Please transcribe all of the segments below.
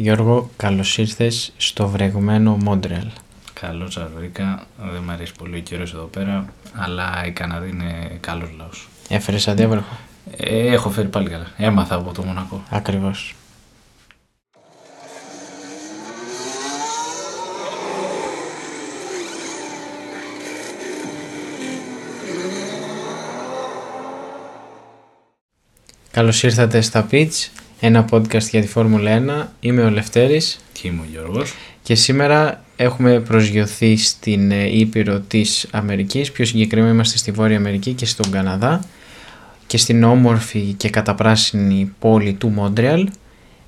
Γιώργο, καλώς ήρθες στο βρεγμένο Μόντρεαλ. Καλώς σας βρήκα. Δεν μου αρέσει πολύ ο καιρός εδώ πέρα, αλλά η Καναδή είναι καλός λαός. Έφερες αντίβροχο. Ε, έχω φέρει πάλι καλά. Έμαθα από το Μονακό. Ακριβώς. Καλώς ήρθατε στα Pitch, ένα podcast για τη Φόρμουλα 1. Είμαι ο Λευτέρης Και είμαι ο Γιώργος. και σήμερα έχουμε προσγειωθεί στην ε, Ήπειρο της Αμερικής. Πιο συγκεκριμένα είμαστε στη Βόρεια Αμερική και στον Καναδά και στην όμορφη και καταπράσινη πόλη του Μόντρεαλ.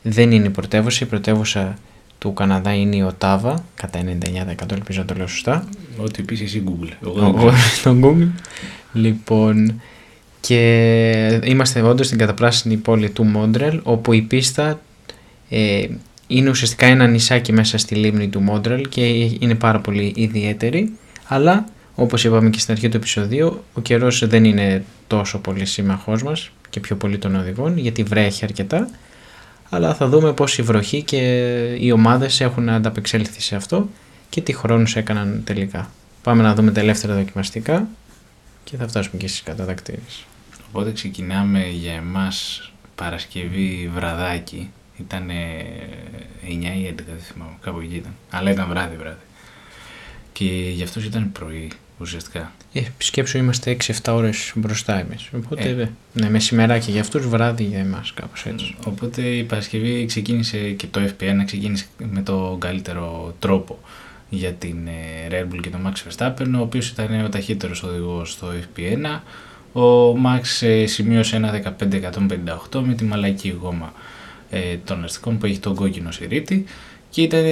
Δεν είναι η πρωτεύουσα, η πρωτεύουσα του Καναδά είναι η Οτάβα, κατά 99% ελπίζω να το λέω σωστά. Ό,τι πεις εσύ Google. Εγώ δεν Ο- ξέρω. στο Google. Λοιπόν, και είμαστε όντως στην καταπράσινη πόλη του Μόντρελ, όπου η πίστα ε, είναι ουσιαστικά ένα νησάκι μέσα στη λίμνη του Μόντρελ και είναι πάρα πολύ ιδιαίτερη, αλλά όπως είπαμε και στην αρχή του επεισοδίου, ο καιρός δεν είναι τόσο πολύ σύμμαχός μας και πιο πολύ των οδηγών, γιατί βρέχει αρκετά, αλλά θα δούμε πώς η βροχή και οι ομάδες έχουν ανταπεξέλθει σε αυτό και τι χρόνους έκαναν τελικά. Πάμε να δούμε τα ελεύθερα δοκιμαστικά και θα φτάσουμε και στις κατατακτήρες. Οπότε ξεκινάμε για εμάς Παρασκευή βραδάκι. Ήταν 9 ή 11, δεν θυμάμαι. Κάπου εκεί ήταν. Αλλά ήταν βράδυ βράδυ. Και γι' αυτός ήταν πρωί ουσιαστικά. Ε, σκέψου είμαστε 6-7 ώρες μπροστά εμείς. Οπότε, Ε. ε. ναι, μεσημεράκι για αυτούς, βράδυ για εμάς, κάπως έτσι. Οπότε η Παρασκευή ξεκίνησε και το FP1 ξεκίνησε με τον καλύτερο τρόπο για την ε, Red Bull και τον Max Verstappen, ο οποίος ήταν ο ταχύτερος οδηγός στο FP1. Ο Max ε, σημείωσε ένα 15-158 με τη μαλακή γόμα ε, των αστικών που έχει τον κόκκινο σιρήτη και ήταν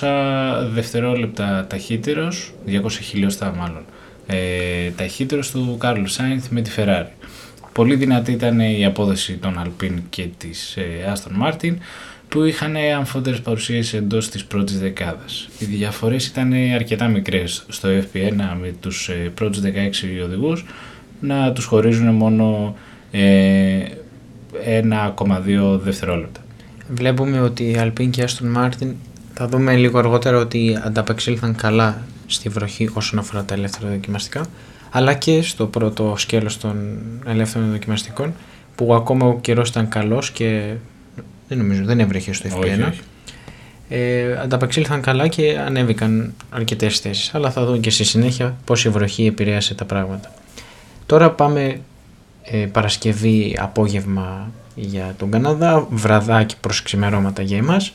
200 δευτερόλεπτα ταχύτερος, 200 χιλιοστά μάλλον, ε, ταχύτερος του Κάρλου Σάινθ με τη Ferrari. Πολύ δυνατή ήταν η απόδοση των Alpine και της ε, Aston Martin που είχαν αμφότερες παρουσίες εντός της πρώτης δεκάδας. Οι διαφορές ήταν αρκετά μικρές στο FP1 με τους ε, πρώτους 16 οδηγούς να τους χωρίζουν μόνο ε, 1,2 δευτερόλεπτα. Βλέπουμε ότι η Alpine και η Aston Martin θα δούμε λίγο αργότερα ότι ανταπεξήλθαν καλά στη βροχή όσον αφορά τα ελεύθερα δοκιμαστικά αλλά και στο πρώτο σκέλος των ελεύθερων δοκιμαστικών που ακόμα ο καιρός ήταν καλός και δεν νομίζω δεν έβρεχε στο FP1 Όχι, όχι. ε, ανταπεξήλθαν καλά και ανέβηκαν αρκετές θέσεις αλλά θα δούμε και στη συνέχεια πώς η βροχή επηρέασε τα πράγματα τώρα πάμε ε, Παρασκευή απόγευμα για τον Καναδά βραδάκι προς ξημερώματα για εμάς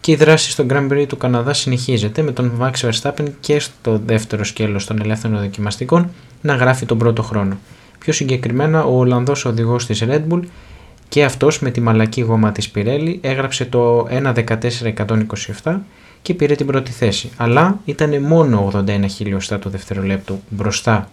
και η δράση στο Grand Prix του Καναδά συνεχίζεται με τον Max Verstappen και στο δεύτερο σκέλος των ελεύθερων δοκιμαστικών να γράφει τον πρώτο χρόνο. Πιο συγκεκριμένα ο Ολλανδός οδηγός της Red Bull και αυτός με τη μαλακή γόμα της Pirelli έγραψε το 1.14.127 και πήρε την πρώτη θέση. Αλλά ήταν μόνο 81 χιλιοστά του δευτερολέπτου μπροστά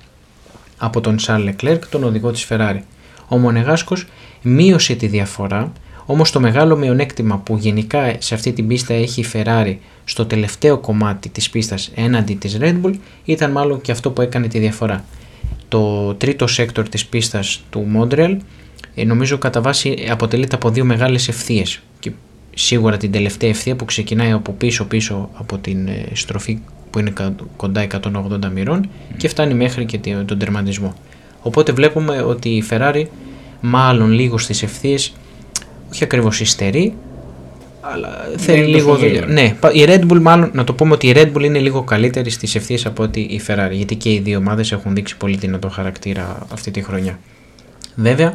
από τον Charles Leclerc, τον οδηγό της Ferrari. Ο Μονεγάσκος μείωσε τη διαφορά, όμως το μεγάλο μειονέκτημα που γενικά σε αυτή την πίστα έχει η Ferrari στο τελευταίο κομμάτι της πίστας έναντι της Red Bull ήταν μάλλον και αυτό που έκανε τη διαφορά. Το τρίτο sector της πίστας του Montreal ε, νομίζω κατά βάση αποτελείται από δύο μεγάλες ευθείες και σίγουρα την τελευταία ευθεία που ξεκινάει από πίσω πίσω από την ε, στροφή που είναι κα- κοντά 180 μοιρών και φτάνει μέχρι και τη- τον τερματισμό. Οπότε βλέπουμε ότι η Ferrari μάλλον λίγο στις ευθείες όχι ακριβώς υστερεί αλλά θέλει είναι τόσο λίγο δουλειά. γρήγορα. Ναι, πα- η Red Bull μάλλον, να το πούμε ότι η Red Bull είναι λίγο καλύτερη στις ευθείες από ότι η Ferrari γιατί και οι δύο ομάδες έχουν δείξει πολύ δυνατό χαρακτήρα αυτή τη χρονιά. Βέβαια,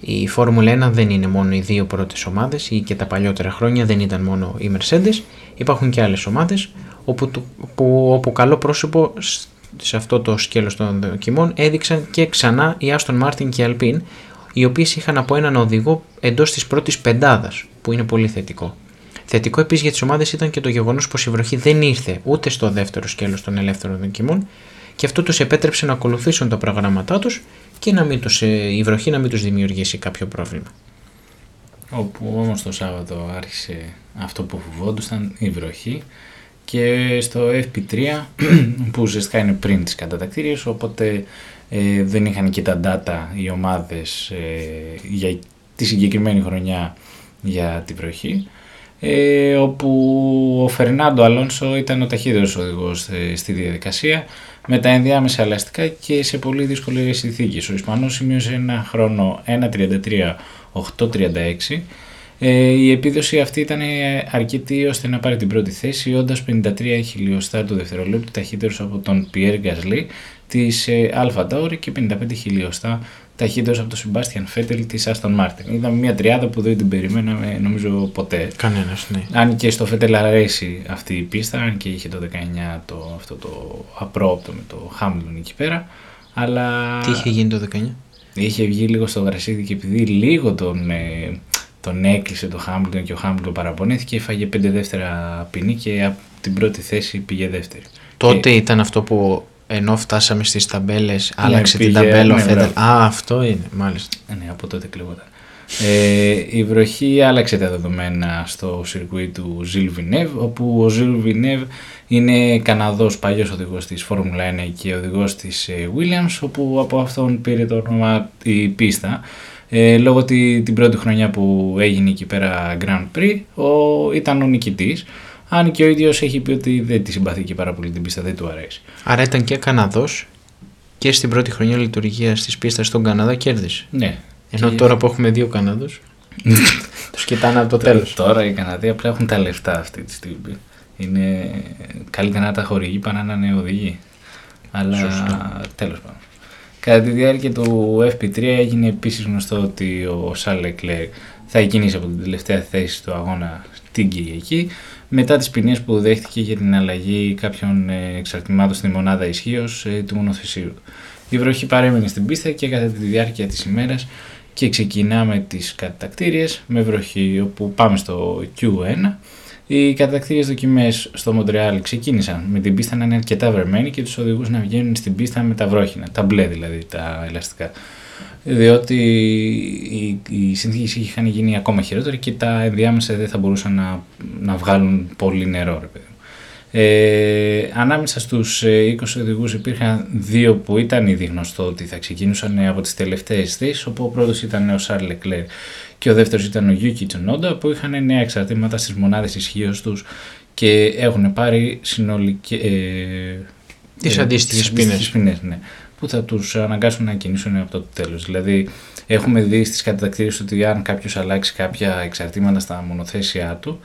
η Φόρμουλα 1 δεν είναι μόνο οι δύο πρώτες ομάδες ή και τα παλιότερα χρόνια δεν ήταν μόνο οι Mercedes. Υπάρχουν και άλλες ομάδες όπου, του- που, όπου καλό πρόσωπο σ- σε αυτό το σκέλος των δοκιμών έδειξαν και ξανά η Aston Martin και η Alpine οι οποίες είχαν από έναν οδηγό εντός της πρώτης πεντάδας που είναι πολύ θετικό. Θετικό επίσης για τις ομάδες ήταν και το γεγονός πως η βροχή δεν ήρθε ούτε στο δεύτερο σκέλος των ελεύθερων δοκιμών και αυτό τους επέτρεψε να ακολουθήσουν τα προγράμματά τους και να μην τους, ε, η βροχή να μην τους δημιουργήσει κάποιο πρόβλημα. Όπου όμως το Σάββατο άρχισε αυτό που φοβόντουσαν, η βροχή και στο FP3 που ουσιαστικά είναι πριν τις κατατακτήριες οπότε ε, δεν είχαν και τα data οι ομάδες ε, για τη συγκεκριμένη χρονιά για τη βροχή ε, όπου ο Φερνάντο Αλόνσο ήταν ο ταχύτερος οδηγός ε, στη διαδικασία με τα ενδιάμεσα ελαστικά και σε πολύ δύσκολες συνθήκες. Ο Ισπανός σημείωσε ένα χρόνο 1.33.836 ε, η επίδοση αυτή ήταν αρκετή ώστε να πάρει την πρώτη θέση, όντας 53 χιλιοστά του δευτερολέπτου ταχύτερος από τον Πιέρ Γκασλί της AlphaTauri και 55 χιλιοστά ταχύτερο από τον Σεμπάστιαν Φέτελ της Άστον Μάρτιν. Είδαμε μια τριάδα που δεν την περιμέναμε νομίζω ποτέ. Κανένας, ναι. Αν και στο Φέτελ αρέσει αυτή η πίστα, αν και είχε το 19 το, αυτό το απρόοπτο με το Χάμιλτον εκεί πέρα. Αλλά... Τι είχε γίνει το 19? Είχε βγει λίγο στο γρασίδι και επειδή λίγο τον, ε, τον έκλεισε το Χάμπλτον και ο Χάμπλτον παραπονέθηκε, έφαγε πέντε δεύτερα ποινή και από την πρώτη θέση πήγε δεύτερη. Τότε ήταν αυτό που ενώ φτάσαμε στις ταμπέλες ναι, άλλαξε την ταμπέλα ναι, ο Α, αυτό είναι, μάλιστα. Ε, ναι, από τότε κλείγονταν. Ε, η βροχή άλλαξε τα δεδομένα στο σιρκουί του Ζιλ Βινεύ, όπου ο Ζιλ Βινεύ είναι Καναδός παλιός οδηγός της Φόρμουλα 1 και οδηγός της ε, Williams, όπου από αυτόν πήρε το όνομα η πίστα. Ε, λόγω τη, την πρώτη χρονιά που έγινε εκεί πέρα Grand Prix ο, ήταν ο νικητής. Αν και ο ίδιος έχει πει ότι δεν τη συμπαθεί και πάρα πολύ την πίστα, δεν του αρέσει. Άρα ήταν και Καναδός και στην πρώτη χρονιά λειτουργία της πίστας στον Καναδά κέρδισε. Ναι. Ενώ τώρα που έχουμε δύο Καναδούς. τους κοιτάνε από το τέλος. Τώρα οι Καναδοί απλά έχουν τα λεφτά αυτή τη στιγμή. Είναι καλύτερα να τα χορηγεί παρά να είναι οδηγοί. Αλλά τέλος πάντων. Κατά τη διάρκεια του FP3 έγινε επίσης γνωστό ότι ο Σαλ Leclerc θα εκκινήσει από την τελευταία θέση του αγώνα την Κυριακή μετά τις ποινές που δέχτηκε για την αλλαγή κάποιων ε, εξαρτημάτων στη μονάδα ισχύως ε, του μονοθεσίου. Η βροχή παρέμεινε στην πίστα και κατά τη διάρκεια της ημέρας και ξεκινάμε τις κατακτήριες με βροχή όπου πάμε στο Q1 οι κατακτήριες δοκιμές στο Μοντρεάλ ξεκίνησαν με την πίστα να είναι αρκετά βρεμένη και τους οδηγούς να βγαίνουν στην πίστα με τα βρόχινα, τα μπλε δηλαδή, τα ελαστικά. Διότι οι, οι συνθήκε είχαν γίνει ακόμα χειρότεροι και τα ενδιάμεσα δεν θα μπορούσαν να, να βγάλουν πολύ νερό. Ρε παιδί. Ε, ανάμεσα στους 20 ε, οδηγούς υπήρχαν δύο που ήταν ήδη γνωστό ότι θα ξεκίνησαν από τις τελευταίες θέσεις όπου ο πρώτος ήταν ο Σάρ Λεκλέρ και ο δεύτερος ήταν ο Yuki Tsunoda που είχαν νέα εξαρτήματα στις μονάδες ισχύω τους και έχουν πάρει συνολικέ. Ε, τις ε, αντίστοιχες πίνες. ναι, που θα τους αναγκάσουν να κινήσουν από το τέλος. Δηλαδή έχουμε δει στις κατατακτήρες ότι αν κάποιος αλλάξει κάποια εξαρτήματα στα μονοθέσια του,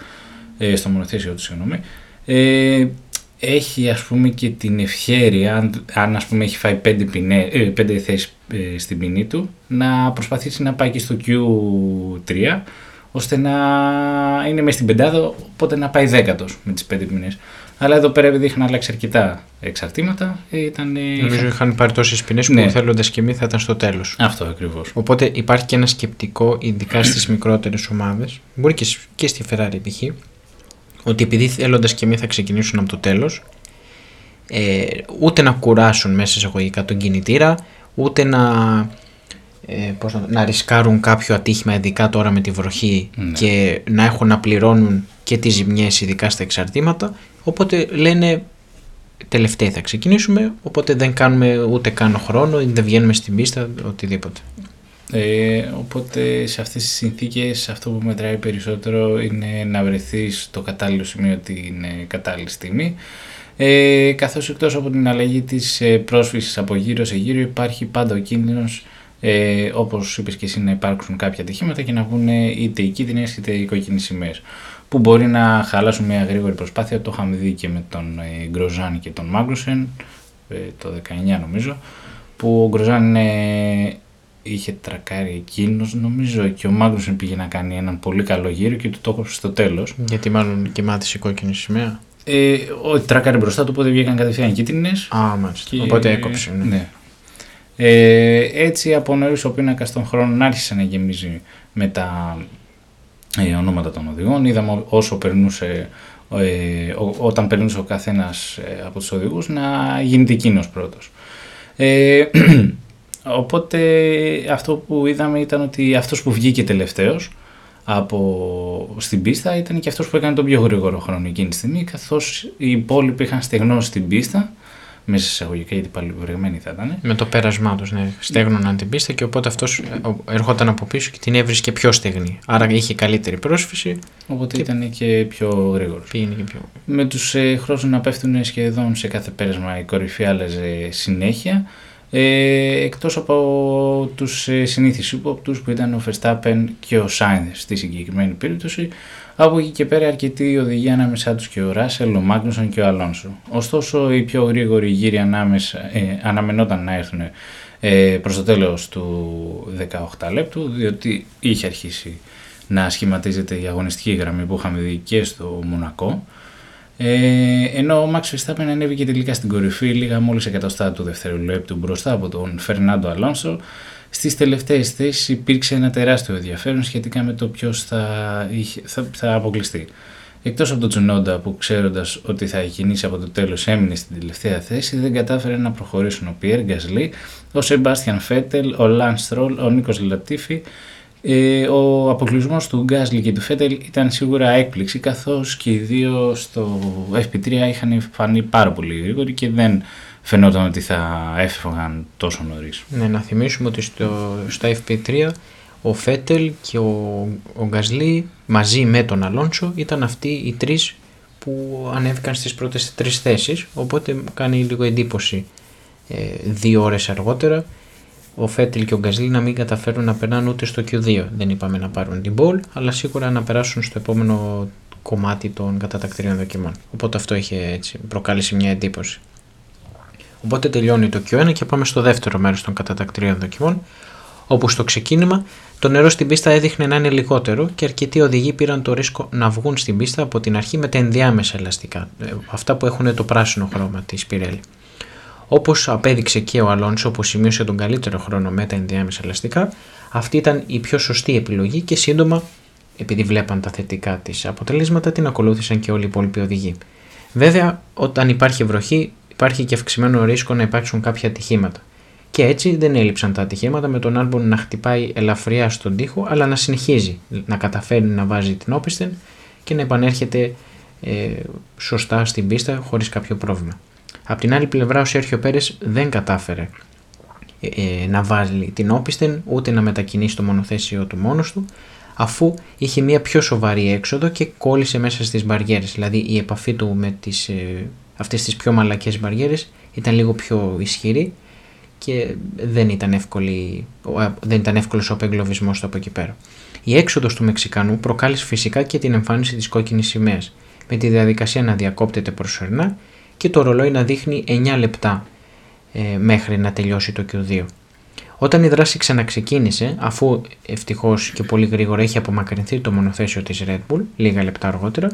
ε, στο μονοθέσιο του συγγνώμη, ε, έχει ας πούμε και την ευχαίρεια, αν, αν ας πούμε έχει φάει πέντε, ποινέ, ε, πέντε θέσεις ε, στην ποινή του, να προσπαθήσει να πάει και στο Q3, ώστε να είναι μέσα στην πεντάδα, οπότε να πάει δέκατος με τις πέντε ποινές. Αλλά εδώ πέρα επειδή είχαν αλλάξει αρκετά εξαρτήματα, ήταν... Νομίζω είχαν πάρει τόσες ποινέ που ναι. θέλοντας και εμείς θα ήταν στο τέλος. Αυτό ακριβώς. Οπότε υπάρχει και ένα σκεπτικό, ειδικά στις μικρότερες ομάδες, μπορεί και, και στη Ferrari π.χ., ότι επειδή θέλοντας και εμείς θα ξεκινήσουν από το τέλος, ε, ούτε να κουράσουν μέσα εισαγωγικά τον κινητήρα, ούτε να, ε, πώς να, να ρισκάρουν κάποιο ατύχημα, ειδικά τώρα με τη βροχή ναι. και να έχουν να πληρώνουν και τις ζημιές ειδικά στα εξαρτήματα. Οπότε λένε τελευταία θα ξεκινήσουμε, οπότε δεν κάνουμε ούτε καν χρόνο, δεν βγαίνουμε στην πίστα, οτιδήποτε. Ε, οπότε σε αυτές τις συνθήκες αυτό που μετράει περισσότερο είναι να βρεθείς στο κατάλληλο σημείο την ε, κατάλληλη στιγμή ε, καθώς εκτός από την αλλαγή της ε, πρόσφυσης από γύρω σε γύρω υπάρχει πάντα ο κίνδυνος ε, όπως είπες και εσύ να υπάρξουν κάποια ατυχήματα και να βγουν είτε οι κίτρινες είτε οι κόκκινες σημαίες που μπορεί να χαλάσουν μια γρήγορη προσπάθεια το είχαμε δει και με τον ε, Γκροζάν και τον Μάγκρουσεν ε, το 19 νομίζω που ο Γκροζάν είχε τρακάρει εκείνος, νομίζω, και ο Μάγνουσεν πήγε να κάνει έναν πολύ καλό γύρο και του το έκοψε στο τέλος. Γιατί μάλλον και μάθησε κόκκινη σημαία. Ε, όχι, τρακάρει μπροστά του, οπότε βγήκαν κατευθείαν κίτρινες. Α, μάλιστα. Και... Οπότε έκοψε. Ναι. ναι. Ε, έτσι από νωρίς ο πίνακας των χρόνων άρχισε να γεμίζει με τα ε, ονόματα των οδηγών. Είδαμε όσο περνούσε, ε, όταν περνούσε ο καθένας ε, από τους οδηγούς να γίνεται εκείνος πρώτος. Ε, Οπότε αυτό που είδαμε ήταν ότι αυτός που βγήκε τελευταίος από στην πίστα ήταν και αυτός που έκανε τον πιο γρήγορο χρόνο εκείνη τη στιγμή καθώς οι υπόλοιποι είχαν στεγνώσει την πίστα μέσα σε εισαγωγικά γιατί πάλι βρεγμένοι θα ήταν. Με το πέρασμά τους, ναι. Στέγνωναν την πίστα και οπότε αυτός ερχόταν από πίσω και την έβρισκε πιο στεγνή. Άρα είχε καλύτερη πρόσφυση. Οπότε και... ήταν και πιο γρήγορος. Πήγαινε και πιο Με τους ε, χρόνου να πέφτουν σχεδόν σε κάθε πέρασμα η κορυφή άλλαζε συνέχεια. Ε, εκτός από τους ε, συνήθεις ύποπτους που ήταν ο Verstappen και ο Sainz στη συγκεκριμένη περίπτωση από εκεί και πέρα αρκετοί οδηγοί ανάμεσά τους και ο Ράσελ, ο Μάγνουσον και ο Αλόνσο. Ωστόσο οι πιο γρήγοροι γύροι ανάμεσα, ε, αναμενόταν να έρθουν ε, προς το τέλος του 18 λεπτού διότι είχε αρχίσει να σχηματίζεται η αγωνιστική γραμμή που είχαμε δει και στο Μονακό. Ε, ενώ ο Max Verstappen ανέβηκε τελικά στην κορυφή λίγα μόλις εκατοστά του δευτερολέπτου μπροστά από τον Φερνάντο Αλόνσο Στις τελευταίες θέσεις υπήρξε ένα τεράστιο ενδιαφέρον σχετικά με το ποιος θα, θα, θα αποκλειστεί. Εκτός από τον Τσουνόντα που ξέροντας ότι θα κινήσει από το τέλος έμεινε στην τελευταία θέση, δεν κατάφερε να προχωρήσουν ο Πιέρ Γκασλή, ο Σεμπάστιαν Φέτελ, ο Λαν Στρόλ, ο Νίκο Λατίφη. Ε, ο αποκλεισμός του Γκάσλι και του Φέτελ ήταν σίγουρα έκπληξη, καθώς και οι δύο στο FP3 είχαν φανεί πάρα πολύ γρήγοροι και δεν φαινόταν ότι θα έφευγαν τόσο νωρίς. Ναι, να θυμίσουμε ότι στο, στο FP3 ο Φέτελ και ο, ο Γκασλή μαζί με τον Αλόνσο ήταν αυτοί οι τρεις που ανέβηκαν στις πρώτες τρεις θέσεις οπότε κάνει λίγο εντύπωση ε, δύο ώρες αργότερα ο Φέτελ και ο Γκασλή να μην καταφέρουν να περνάνε ούτε στο Q2 δεν είπαμε να πάρουν την ball αλλά σίγουρα να περάσουν στο επόμενο κομμάτι των κατατακτηρίων δοκιμών. Οπότε αυτό είχε έτσι, προκάλεσει μια εντύπωση. Οπότε τελειώνει το Q1 και πάμε στο δεύτερο μέρος των κατατακτηρίων δοκιμών, όπου στο ξεκίνημα το νερό στην πίστα έδειχνε να είναι λιγότερο και αρκετοί οδηγοί πήραν το ρίσκο να βγουν στην πίστα από την αρχή με τα ενδιάμεσα ελαστικά, ε, αυτά που έχουν το πράσινο χρώμα της Πιρέλη. Όπως απέδειξε και ο Αλόνσο που σημείωσε τον καλύτερο χρόνο με τα ενδιάμεσα ελαστικά, αυτή ήταν η πιο σωστή επιλογή και σύντομα, επειδή βλέπαν τα θετικά της αποτελέσματα, την ακολούθησαν και όλοι οι υπόλοιποι οδηγοί. Βέβαια, όταν υπάρχει βροχή, υπάρχει και αυξημένο ρίσκο να υπάρξουν κάποια ατυχήματα. Και έτσι δεν έλειψαν τα ατυχήματα με τον Άλμπον να χτυπάει ελαφριά στον τοίχο, αλλά να συνεχίζει να καταφέρει να βάζει την όπισθεν και να επανέρχεται ε, σωστά στην πίστα χωρίς κάποιο πρόβλημα. Απ' την άλλη πλευρά ο Σέρχιο Πέρες δεν κατάφερε ε, ε, να βάλει την όπισθεν ούτε να μετακινήσει το μονοθέσιο του μόνος του αφού είχε μια πιο σοβαρή έξοδο και κόλλησε μέσα στις μπαριέρες δηλαδή η επαφή του με τις ε, αυτές τις πιο μαλακές μπαριέρες ήταν λίγο πιο ισχυρή και δεν ήταν, εύκολη, δεν ήταν εύκολος ο απεγκλωβισμός του από εκεί πέρα. Η έξοδος του Μεξικανού προκάλεσε φυσικά και την εμφάνιση της κόκκινης σημαίας με τη διαδικασία να διακόπτεται προσωρινά και το ρολόι να δείχνει 9 λεπτά ε, μέχρι να τελειώσει το Q2. Όταν η δράση ξαναξεκίνησε, αφού ευτυχώς και πολύ γρήγορα είχε απομακρυνθεί το μονοθέσιο της Red Bull, λίγα λεπτά αργότερα,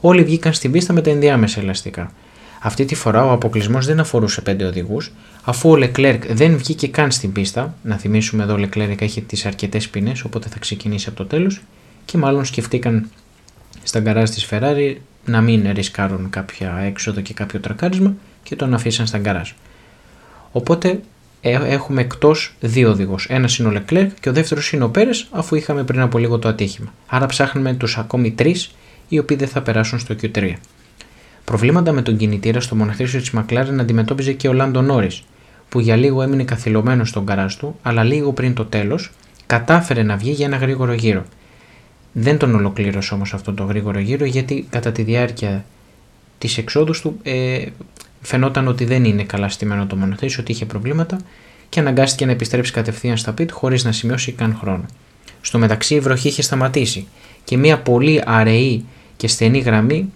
όλοι βγήκαν στην πίστα με τα ενδιάμεσα ελαστικά. Αυτή τη φορά ο αποκλεισμός δεν αφορούσε πέντε οδηγούς, αφού ο Leclerc δεν βγήκε καν στην πίστα. Να θυμίσουμε εδώ ο Leclerc έχει τις αρκετές ποινέ, οπότε θα ξεκινήσει από το τέλος και μάλλον σκεφτήκαν στα γκαράζ της Ferrari να μην ρισκάρουν κάποια έξοδο και κάποιο τρακάρισμα και τον αφήσαν στα γκαράζ. Οπότε ε, έχουμε εκτός δύο οδηγούς. Ένας είναι ο Leclerc και ο δεύτερος είναι ο Πέρες, αφού είχαμε πριν από λίγο το ατύχημα. Άρα ψάχνουμε τους ακόμη τρεις οι οποίοι δεν θα περάσουν στο Q3. Προβλήματα με τον κινητήρα στο μοναστήριο της Μακλάρεν αντιμετώπιζε και ο Λάντο Νόρις, που για λίγο έμεινε καθυλωμένος στον καράζ του, αλλά λίγο πριν το τέλος κατάφερε να βγει για ένα γρήγορο γύρο. Δεν τον ολοκλήρωσε όμως αυτό το γρήγορο γύρο, γιατί κατά τη διάρκεια της εξόδου του ε, φαινόταν ότι δεν είναι καλά στημένο το μονοθέσιο, ότι είχε προβλήματα και αναγκάστηκε να επιστρέψει κατευθείαν στα πιτ χωρίς να σημειώσει καν χρόνο. Στο μεταξύ η βροχή είχε σταματήσει και μια πολύ αραιή και στενή γραμμή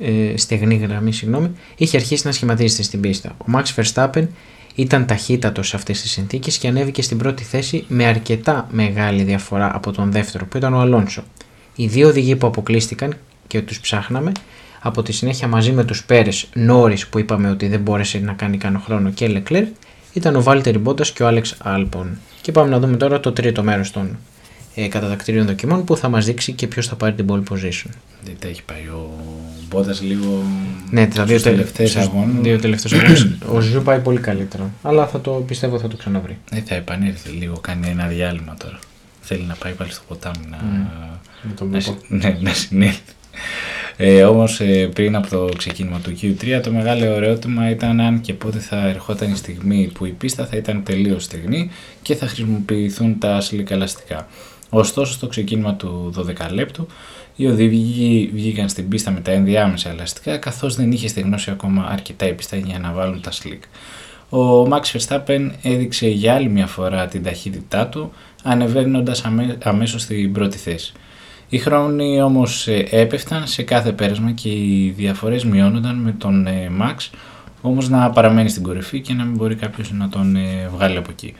ε, στεγνή γραμμή, συγγνώμη, είχε αρχίσει να σχηματίζεται στην πίστα. Ο Max Verstappen ήταν ταχύτατος σε αυτές τις συνθήκες και ανέβηκε στην πρώτη θέση με αρκετά μεγάλη διαφορά από τον δεύτερο που ήταν ο Αλόνσο. Οι δύο οδηγοί που αποκλείστηκαν και τους ψάχναμε από τη συνέχεια μαζί με τους Πέρες Νόρις που είπαμε ότι δεν μπόρεσε να κάνει καν χρόνο και Λεκλέρ ήταν ο Βάλτερ Μπότας και ο Άλεξ Άλπον. Και πάμε να δούμε τώρα το τρίτο μέρος των ε, κατατακτήριων δοκιμών που θα μας δείξει και ποιος θα πάρει την pole position. Δεν τα έχει πάει ο Μπότας λίγο. Ναι, τα δύο τελευταίους αγώνες. Δύο τελευταίους αγώνες. ο Ζου πάει πολύ καλύτερα. Αλλά θα το πιστεύω θα το ξαναβρει. Ναι, θα επανέλθει λίγο. Κάνει ένα διάλειμμα τώρα. Θέλει να πάει πάλι στο ποτάμι να. Mm. να, να, ναι, να συνέλθει. Ε, Όμως ε, πριν από το ξεκίνημα του Q3, το μεγάλο ερώτημα ήταν αν και πότε θα ερχόταν η στιγμή που η πίστα θα ήταν τελείως στεγνή και θα χρησιμοποιηθούν τα slick ελαστικά. Ωστόσο, στο ξεκίνημα του 12 λεπτού, οι οδηγοί βγήκαν στην πίστα με τα ενδιάμεσα ελαστικά, καθώς δεν είχε στεγνώσει ακόμα αρκετά η πίστα για να βάλουν τα slick. Ο Max Verstappen έδειξε για άλλη μια φορά την ταχύτητά του, ανεβαίνοντας αμέ, αμέσως στην πρώτη θέση. Οι χρόνοι όμως ε, έπεφταν σε κάθε πέρασμα και οι διαφορές μειώνονταν με τον ε, Max όμως να παραμένει στην κορυφή και να μην μπορεί κάποιος να τον ε, βγάλει από εκεί.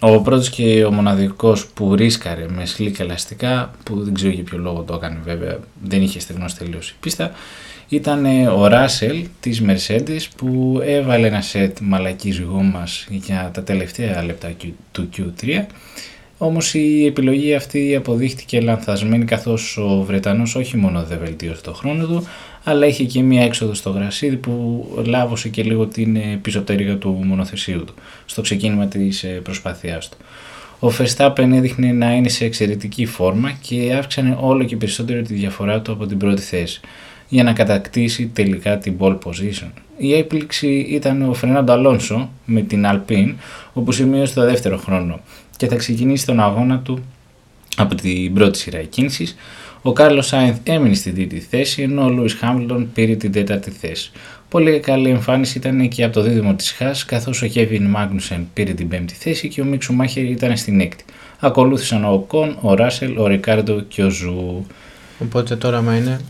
Ο πρώτος και ο μοναδικός που ρίσκαρε με σλίκα ελαστικά, που δεν ξέρω για ποιο λόγο το έκανε βέβαια, δεν είχε στεγνώσει τελείως η πίστα, ήταν ο Ράσελ της Mercedes που έβαλε ένα σετ μαλακής γόμας για τα τελευταία λεπτά του Q3 όμως η επιλογή αυτή αποδείχτηκε λανθασμένη καθώς ο Βρετανός όχι μόνο δεν βελτίωσε το χρόνο του αλλά είχε και μία έξοδο στο γρασίδι που λάβωσε και λίγο την πίσω πτέρυγα του μονοθεσίου του στο ξεκίνημα της προσπάθειάς του. Ο Verstappen έδειχνε να είναι σε εξαιρετική φόρμα και αύξανε όλο και περισσότερο τη διαφορά του από την πρώτη θέση για να κατακτήσει τελικά την pole position. Η έπληξη ήταν ο Φερνάντο Αλόνσο με την Alpine όπου σημείωσε το δεύτερο χρόνο και θα ξεκινήσει τον αγώνα του από την πρώτη σειρά κίνηση. Ο Κάρλος Σάινθ έμεινε στην τρίτη θέση ενώ ο Λούις Χάμιλτον πήρε την τέταρτη θέση. Πολύ καλή εμφάνιση ήταν και από το δίδυμο της Haas, καθώς ο Κέβιν Μάγνουσεν πήρε την πέμπτη θέση και ο Μικ Σουμάχερ ήταν στην έκτη. Ακολούθησαν ο Οκόν, ο Ράσελ, ο Ρικάρντο και ο Ζου. Οπότε τώρα μα είναι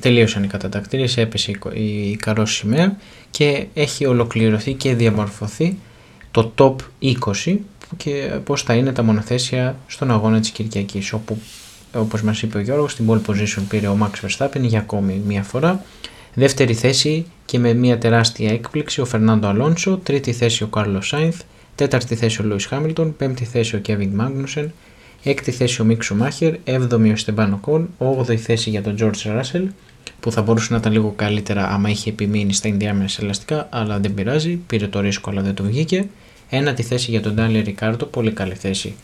τελείωσαν οι κατατακτήρες, έπεσε η καρό σημαία και έχει ολοκληρωθεί και διαμορφωθεί το top 20 και πώς θα είναι τα μονοθέσια στον αγώνα της Κυριακής όπου όπως μας είπε ο Γιώργος στην pole position πήρε ο Max Verstappen για ακόμη μία φορά δεύτερη θέση και με μία τεράστια έκπληξη ο Φερνάντο Αλόνσο τρίτη θέση ο Κάρλος Σάινθ τέταρτη θέση ο Λούις Χάμιλτον πέμπτη θέση ο Κέβιν Μάγνουσεν έκτη θέση ο Μίξο Μάχερ έβδομη ο Στεμπάνο Κον όγδοη θέση για τον George Russell που θα μπορούσε να ήταν λίγο καλύτερα άμα είχε επιμείνει στα ενδιάμεσα ελαστικά, αλλά δεν πειράζει, πήρε το ρίσκο αλλά δεν το βγήκε. Ένατη θέση για τον Ντάνιελ Ρικάρτο, πολύ καλή θέση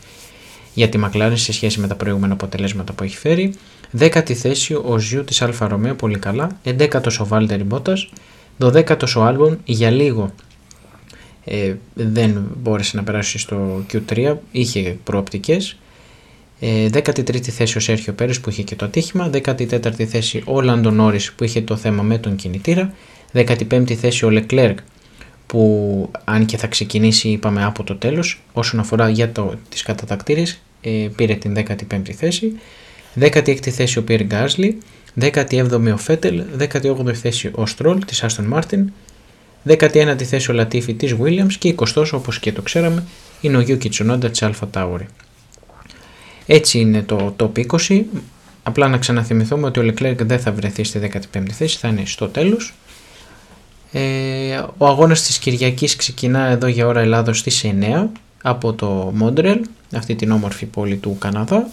για τη Μακλάριν σε σχέση με τα προηγούμενα αποτελέσματα που έχει φέρει. Δέκατη θέση ο Ζιού της Alfa Romeo, πολύ καλά. Εντέκατος ο Βάλτερι Μπότας. Δωδέκατος ο Άλμπον, για λίγο ε, δεν μπόρεσε να περάσει στο Q3, είχε προοπτικές. 13η ε, θέση ο Σέρχιο Πέρες που είχε και το ατύχημα, 14η θέση ο Λάντο Νόρις που είχε το θέμα με τον κινητήρα, 15η θέση ο Λεκλέρκ που αν και θα ξεκινήσει είπαμε από το τέλος όσον αφορά για το, τις κατατακτήρες ε, πήρε την 15η θέση 16η θέση ο Πιέρ Γκάσλι 17η ο Φέτελ 18η θέση ο Στρόλ της Aston Martin 19η θέση ο Λατίφι της Williams και 20ος όπως και το ξέραμε είναι ο Γιούκι Τσουνόντα της AlphaTauri έτσι είναι το top 20. Απλά να ξαναθυμηθούμε ότι ο Leclerc δεν θα βρεθεί στη 15η θέση, θα είναι στο τέλος. Ε, ο αγώνας της Κυριακής ξεκινά εδώ για ώρα Ελλάδος στις 9 από το Μόντρελ, αυτή την όμορφη πόλη του Καναδά.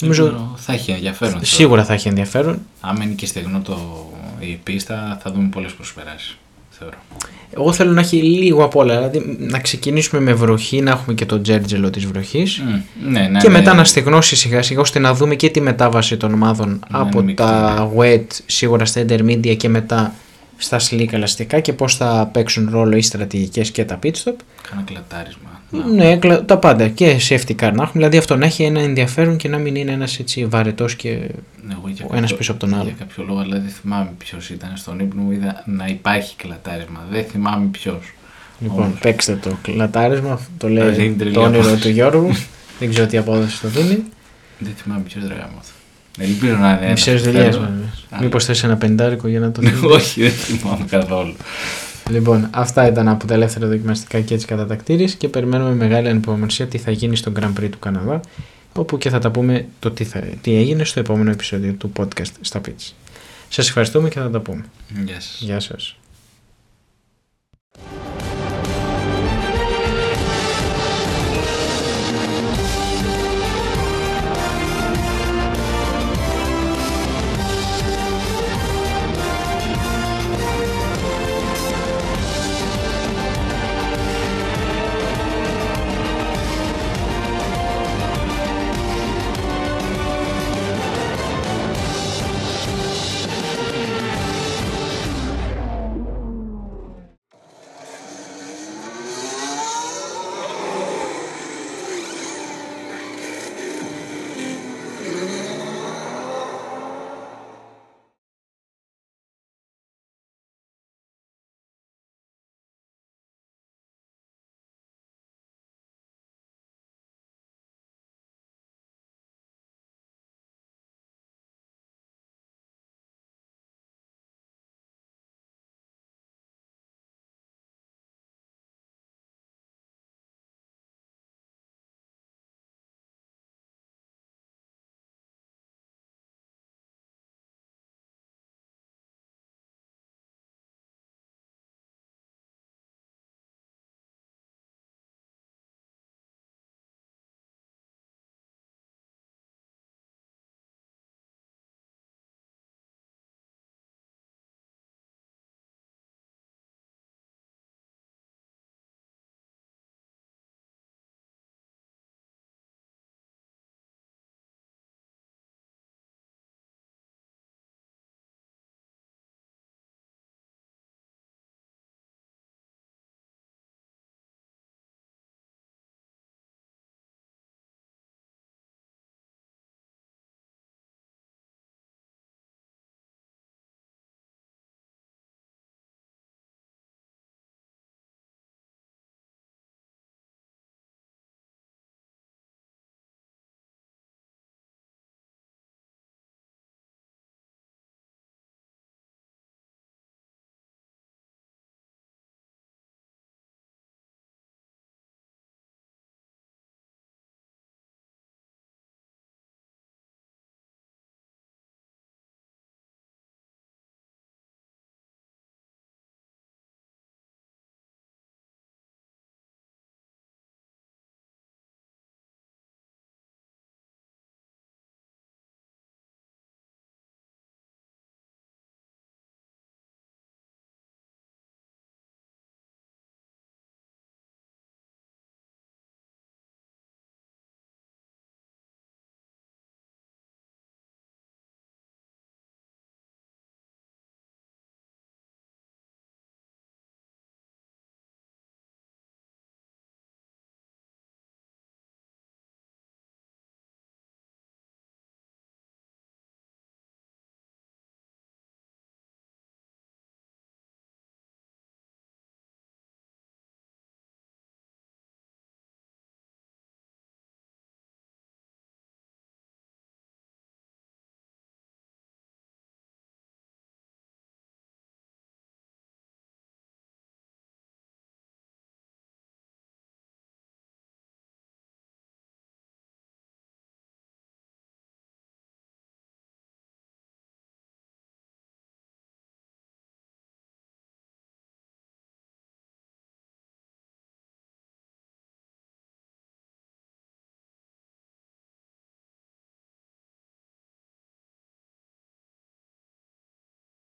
Νομίζω θα έχει ενδιαφέρον. Σίγουρα θα έχει ενδιαφέρον. Αν είναι και στεγνό το, η πίστα θα δούμε πολλές προσπεράσεις. Θεωρώ. Εγώ θέλω να έχει λίγο απ' όλα. Δηλαδή να ξεκινήσουμε με βροχή, να έχουμε και το τζέρτζελο της βροχής. Mm, ναι, ναι, και ναι, μετά ναι. να στεγνώσει σιγά σιγά ώστε να δούμε και τη μετάβαση των ομάδων ναι, από τα wet σίγουρα στα intermedia και μετά στα slick ελαστικά και πώς θα παίξουν ρόλο οι στρατηγικές και τα pit stop. Κάνα κλατάρισμα. Ναι, τα πάντα και safety car να έχουμε. Δηλαδή αυτό να έχει ένα ενδιαφέρον και να μην είναι ένας έτσι βαρετός και ναι, ένας πίσω από τον άλλο. Για κάποιο λόγο, αλλά δεν θυμάμαι ποιος ήταν στον ύπνο μου. Είδα να υπάρχει κλατάρισμα. Δεν θυμάμαι ποιος. Λοιπόν, Όμως. παίξτε το κλατάρισμα. Το λέει το όνειρο του Γιώργου. δεν ξέρω τι απόδοση το δίνει. Δεν θυμάμαι ποιος δράγμα. Ελπίζω να είναι. Μισές δουλειές. Μήπως θες ένα πεντάρικο για να το δεις. Όχι, δεν θυμάμαι καθόλου. Λοιπόν, αυτά ήταν από τα ελεύθερα δοκιμαστικά και έτσι κατατακτήρες και περιμένουμε μεγάλη ανυπομονησία τι θα γίνει στο Grand Prix του Καναδά όπου και θα τα πούμε το τι, θα, τι έγινε στο επόμενο επεισόδιο του podcast στα Pitch. Σας ευχαριστούμε και θα τα πούμε. Γεια σας. Γεια σας.